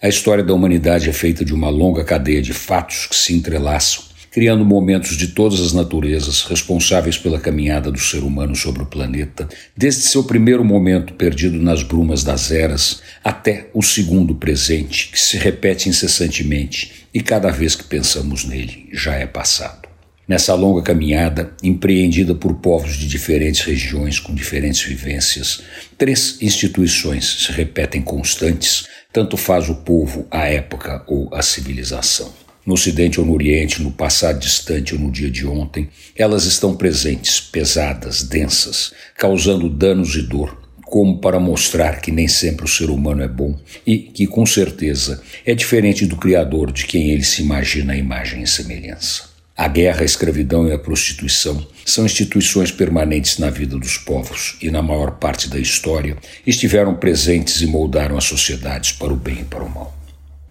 A história da humanidade é feita de uma longa cadeia de fatos que se entrelaçam, criando momentos de todas as naturezas responsáveis pela caminhada do ser humano sobre o planeta, desde seu primeiro momento perdido nas brumas das eras até o segundo presente, que se repete incessantemente e cada vez que pensamos nele já é passado. Nessa longa caminhada, empreendida por povos de diferentes regiões com diferentes vivências, três instituições se repetem constantes, tanto faz o povo, a época ou a civilização. No Ocidente ou no Oriente, no passado distante ou no dia de ontem, elas estão presentes, pesadas, densas, causando danos e dor, como para mostrar que nem sempre o ser humano é bom e que, com certeza, é diferente do Criador de quem ele se imagina a imagem e semelhança. A guerra, a escravidão e a prostituição são instituições permanentes na vida dos povos e, na maior parte da história, estiveram presentes e moldaram as sociedades para o bem e para o mal.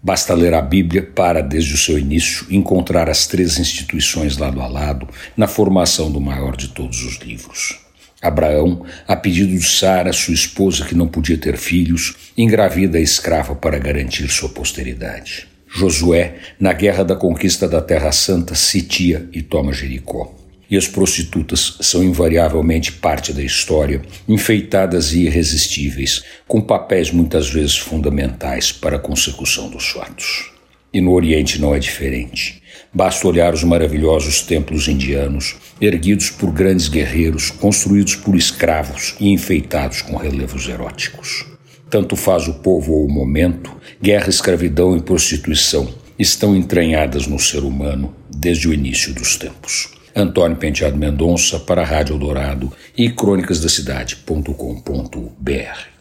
Basta ler a Bíblia para, desde o seu início, encontrar as três instituições lado a lado na formação do maior de todos os livros. Abraão, a pedido de Sara, sua esposa que não podia ter filhos, engravida a escrava para garantir sua posteridade. Josué, na guerra da conquista da Terra Santa, sitia e toma Jericó. E as prostitutas são invariavelmente parte da história, enfeitadas e irresistíveis, com papéis muitas vezes fundamentais para a consecução dos fatos. E no Oriente não é diferente. Basta olhar os maravilhosos templos indianos, erguidos por grandes guerreiros, construídos por escravos e enfeitados com relevos eróticos. Tanto faz o povo ou o momento, guerra, escravidão e prostituição estão entranhadas no ser humano desde o início dos tempos. Antônio Penteado Mendonça para a Rádio Eldorado e crônicasdacidade.com.br.